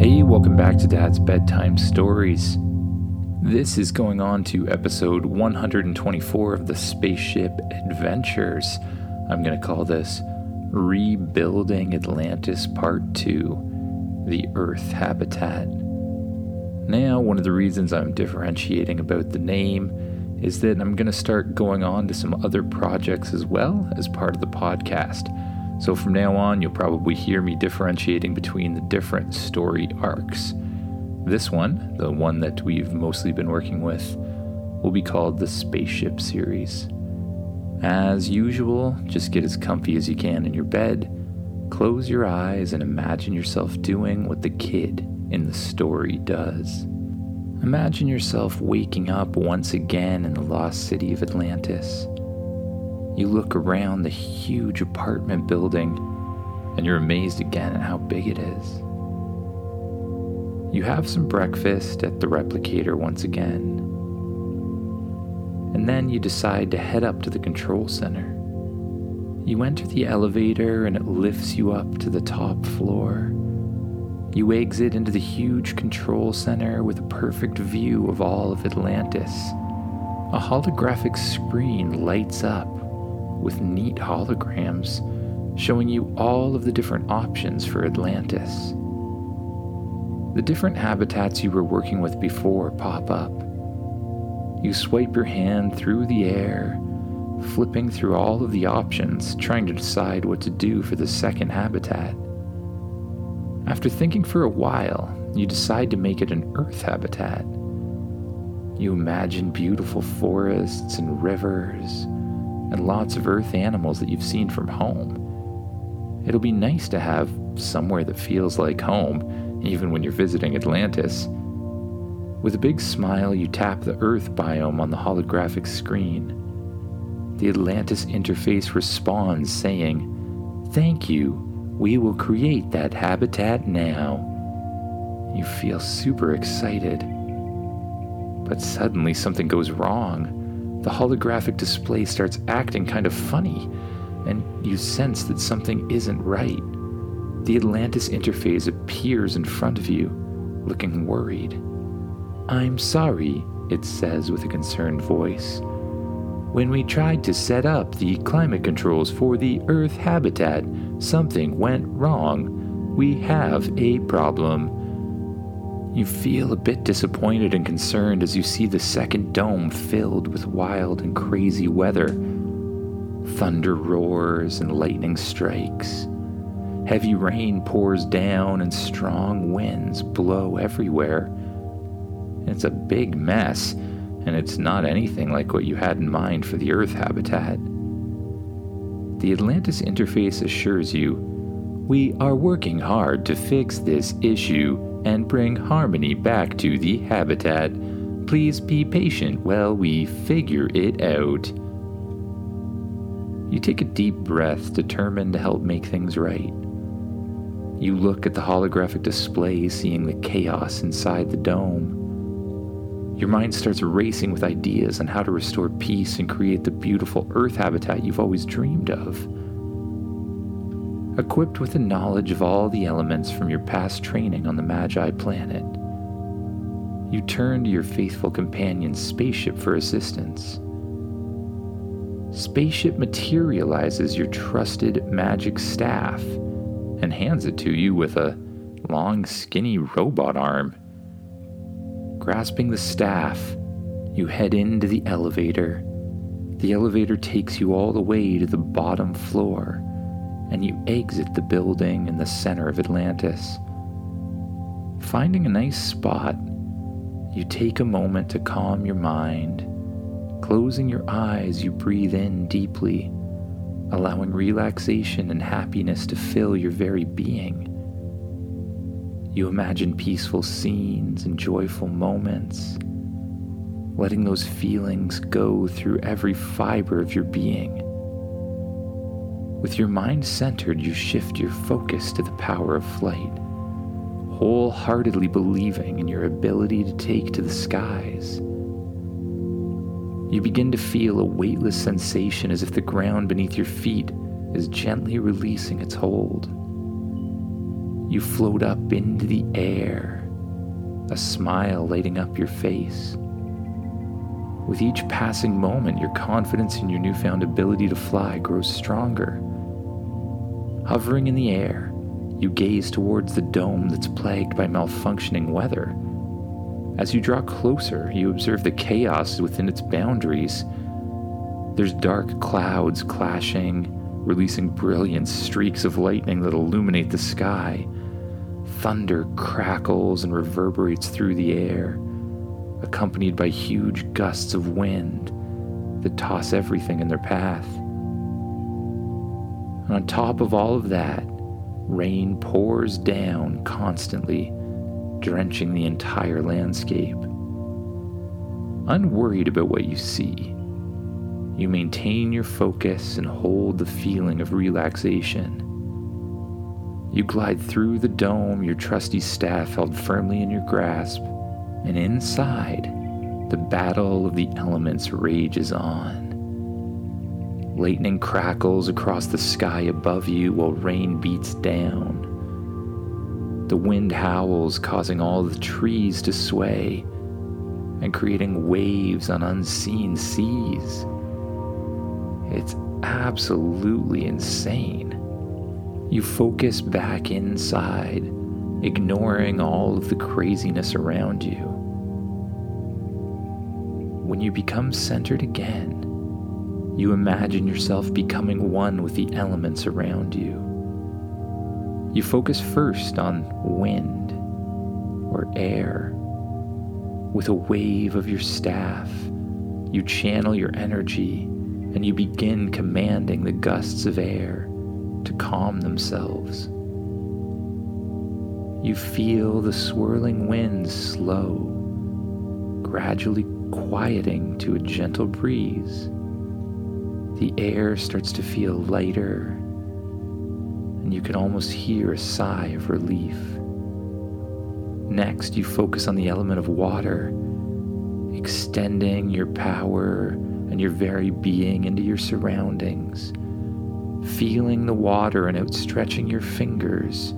Hey, welcome back to Dad's Bedtime Stories. This is going on to episode 124 of the Spaceship Adventures. I'm going to call this Rebuilding Atlantis Part 2 The Earth Habitat. Now, one of the reasons I'm differentiating about the name is that I'm going to start going on to some other projects as well as part of the podcast. So from now on, you'll probably hear me differentiating between the different story arcs. This one, the one that we've mostly been working with, will be called the Spaceship Series. As usual, just get as comfy as you can in your bed, close your eyes, and imagine yourself doing what the kid in the story does. Imagine yourself waking up once again in the lost city of Atlantis. You look around the huge apartment building and you're amazed again at how big it is. You have some breakfast at the replicator once again. And then you decide to head up to the control center. You enter the elevator and it lifts you up to the top floor. You exit into the huge control center with a perfect view of all of Atlantis. A holographic screen lights up with neat holograms showing you all of the different options for Atlantis. The different habitats you were working with before pop up. You swipe your hand through the air, flipping through all of the options, trying to decide what to do for the second habitat. After thinking for a while, you decide to make it an Earth habitat. You imagine beautiful forests and rivers and lots of Earth animals that you've seen from home. It'll be nice to have somewhere that feels like home, even when you're visiting Atlantis. With a big smile, you tap the Earth biome on the holographic screen. The Atlantis interface responds, saying, Thank you, we will create that habitat now. You feel super excited. But suddenly something goes wrong the holographic display starts acting kind of funny, and you sense that something isn't right. The Atlantis interface appears in front of you, looking worried. I'm sorry, it says with a concerned voice. When we tried to set up the climate controls for the Earth habitat, something went wrong. We have a problem. You feel a bit disappointed and concerned as you see the second dome filled with wild and crazy weather. Thunder roars and lightning strikes. Heavy rain pours down and strong winds blow everywhere. It's a big mess, and it's not anything like what you had in mind for the Earth habitat. The Atlantis interface assures you we are working hard to fix this issue and bring harmony back to the habitat. Please be patient while we figure it out. You take a deep breath, determined to help make things right. You look at the holographic display, seeing the chaos inside the dome. Your mind starts racing with ideas on how to restore peace and create the beautiful Earth habitat you've always dreamed of. Equipped with the knowledge of all the elements from your past training on the Magi planet, you turn to your faithful companion's spaceship for assistance. Spaceship materializes your trusted magic staff and hands it to you with a long, skinny robot arm. Grasping the staff, you head into the elevator. The elevator takes you all the way to the bottom floor and you exit the building in the center of Atlantis. Finding a nice spot, you take a moment to calm your mind. Closing your eyes, you breathe in deeply, allowing relaxation and happiness to fill your very being. You imagine peaceful scenes and joyful moments, letting those feelings go through every fiber of your being. With your mind centered, you shift your focus to the power of flight, wholeheartedly believing in your ability to take to the skies. You begin to feel a weightless sensation as if the ground beneath your feet is gently releasing its hold. You float up into the air, a smile lighting up your face. With each passing moment, your confidence in your newfound ability to fly grows stronger. Hovering in the air, you gaze towards the dome that's plagued by malfunctioning weather. As you draw closer, you observe the chaos within its boundaries. There's dark clouds clashing, releasing brilliant streaks of lightning that illuminate the sky. Thunder crackles and reverberates through the air accompanied by huge gusts of wind that toss everything in their path. And on top of all of that, rain pours down constantly, drenching the entire landscape. Unworried about what you see, you maintain your focus and hold the feeling of relaxation. You glide through the dome, your trusty staff held firmly in your grasp and inside, the battle of the elements rages on. Lightning crackles across the sky above you while rain beats down. The wind howls, causing all the trees to sway and creating waves on unseen seas. It's absolutely insane. You focus back inside, ignoring all of the craziness around you. When you become centered again, you imagine yourself becoming one with the elements around you. You focus first on wind or air. With a wave of your staff, you channel your energy and you begin commanding the gusts of air to calm themselves. You feel the swirling winds slow, gradually quieting to a gentle breeze. The air starts to feel lighter, and you can almost hear a sigh of relief. Next, you focus on the element of water, extending your power and your very being into your surroundings, feeling the water and outstretching your fingers.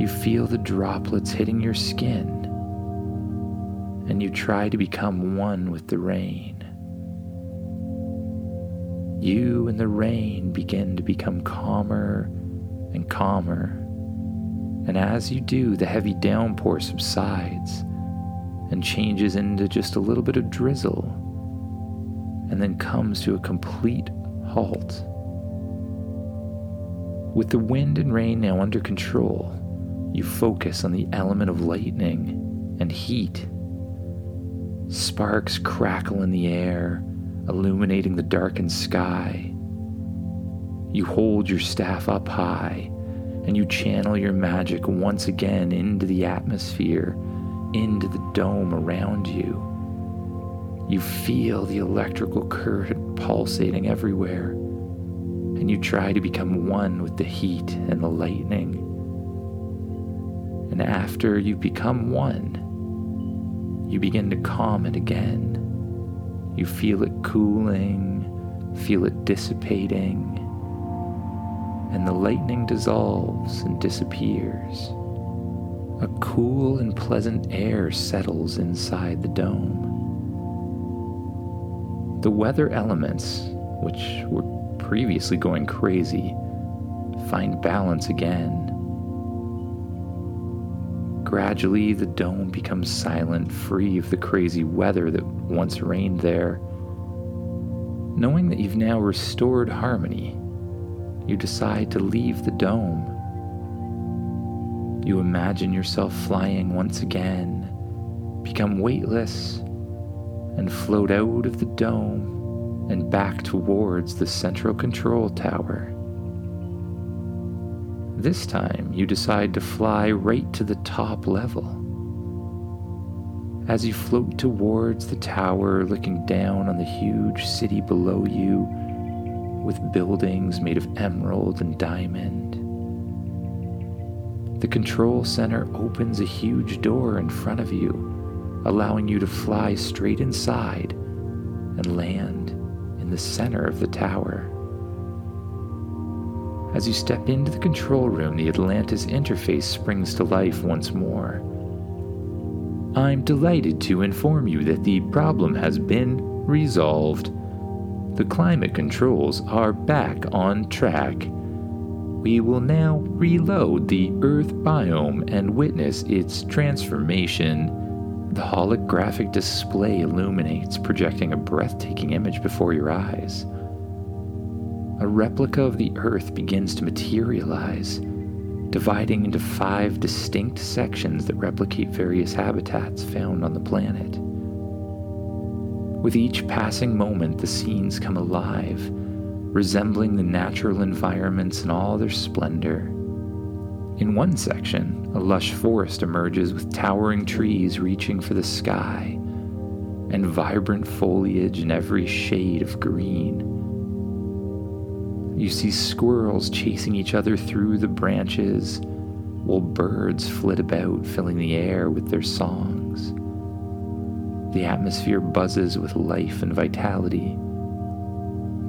You feel the droplets hitting your skin and you try to become one with the rain. You and the rain begin to become calmer and calmer, and as you do, the heavy downpour subsides and changes into just a little bit of drizzle, and then comes to a complete halt. With the wind and rain now under control, you focus on the element of lightning and heat Sparks crackle in the air, illuminating the darkened sky. You hold your staff up high and you channel your magic once again into the atmosphere, into the dome around you. You feel the electrical current pulsating everywhere, and you try to become one with the heat and the lightning. And after you become one, you begin to calm it again. You feel it cooling, feel it dissipating, and the lightning dissolves and disappears. A cool and pleasant air settles inside the dome. The weather elements, which were previously going crazy, find balance again Gradually, the dome becomes silent, free of the crazy weather that once reigned there. Knowing that you've now restored harmony, you decide to leave the dome. You imagine yourself flying once again, become weightless, and float out of the dome and back towards the central control tower. This time, you decide to fly right to the top level. As you float towards the tower, looking down on the huge city below you, with buildings made of emerald and diamond, the control center opens a huge door in front of you, allowing you to fly straight inside and land in the center of the tower. As you step into the control room, the Atlantis interface springs to life once more. I'm delighted to inform you that the problem has been resolved. The climate controls are back on track. We will now reload the Earth biome and witness its transformation. The holographic display illuminates, projecting a breathtaking image before your eyes a replica of the Earth begins to materialize, dividing into five distinct sections that replicate various habitats found on the planet. With each passing moment, the scenes come alive, resembling the natural environments in all their splendor. In one section, a lush forest emerges with towering trees reaching for the sky and vibrant foliage in every shade of green. You see squirrels chasing each other through the branches, while birds flit about, filling the air with their songs. The atmosphere buzzes with life and vitality.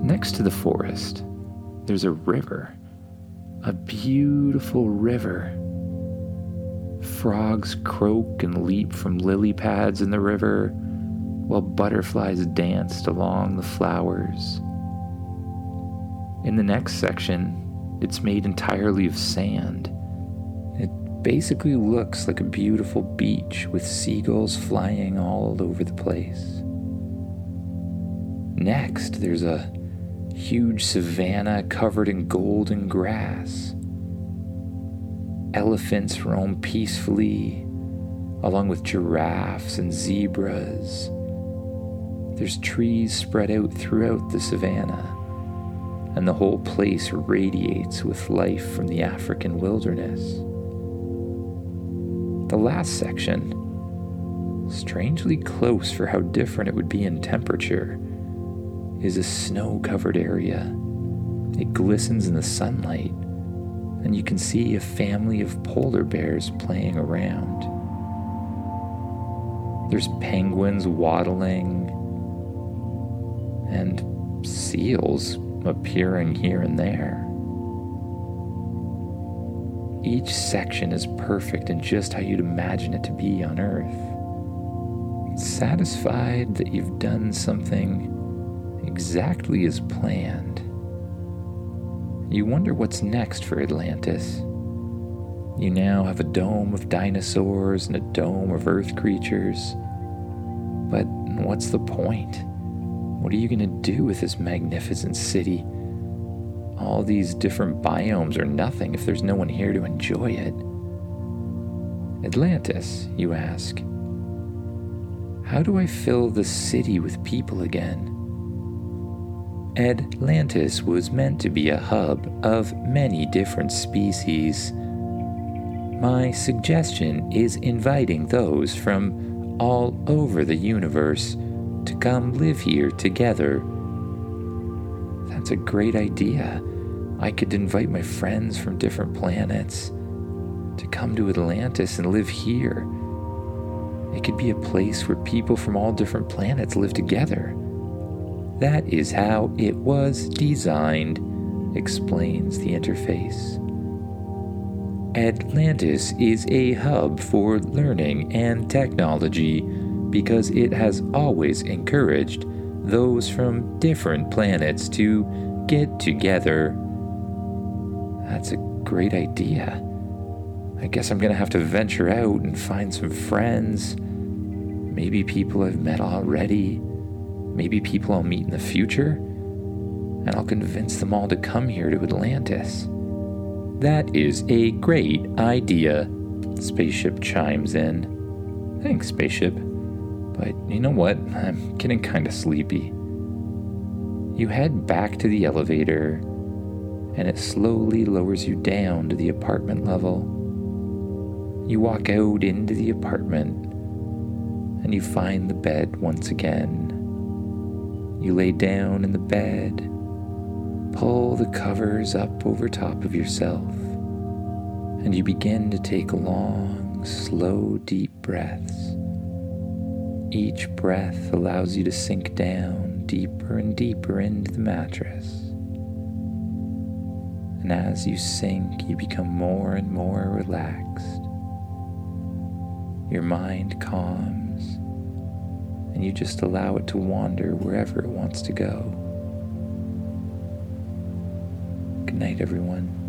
Next to the forest, there's a river, a beautiful river. Frogs croak and leap from lily pads in the river, while butterflies danced along the flowers. In the next section, it's made entirely of sand. It basically looks like a beautiful beach with seagulls flying all over the place. Next, there's a huge savanna covered in golden grass. Elephants roam peacefully, along with giraffes and zebras. There's trees spread out throughout the savanna and the whole place radiates with life from the African wilderness. The last section, strangely close for how different it would be in temperature, is a snow covered area. It glistens in the sunlight, and you can see a family of polar bears playing around. There's penguins waddling and seals appearing here and there. Each section is perfect in just how you'd imagine it to be on Earth. Satisfied that you've done something exactly as planned, you wonder what's next for Atlantis. You now have a dome of dinosaurs and a dome of Earth creatures. But what's the point? What are you going to do with this magnificent city? All these different biomes are nothing if there's no one here to enjoy it. Atlantis, you ask. How do I fill the city with people again? Atlantis was meant to be a hub of many different species. My suggestion is inviting those from all over the universe to come live here together. That's a great idea. I could invite my friends from different planets to come to Atlantis and live here. It could be a place where people from all different planets live together. That is how it was designed, explains the interface. Atlantis is a hub for learning and technology because it has always encouraged those from different planets to get together. That's a great idea. I guess I'm gonna have to venture out and find some friends. Maybe people I've met already. Maybe people I'll meet in the future. And I'll convince them all to come here to Atlantis. That is a great idea, Spaceship chimes in. Thanks, Spaceship. But you know what? I'm getting kind of sleepy. You head back to the elevator, and it slowly lowers you down to the apartment level. You walk out into the apartment, and you find the bed once again. You lay down in the bed, pull the covers up over top of yourself, and you begin to take long, slow, deep breaths. Each breath allows you to sink down deeper and deeper into the mattress. And as you sink, you become more and more relaxed. Your mind calms, and you just allow it to wander wherever it wants to go. Good night, everyone.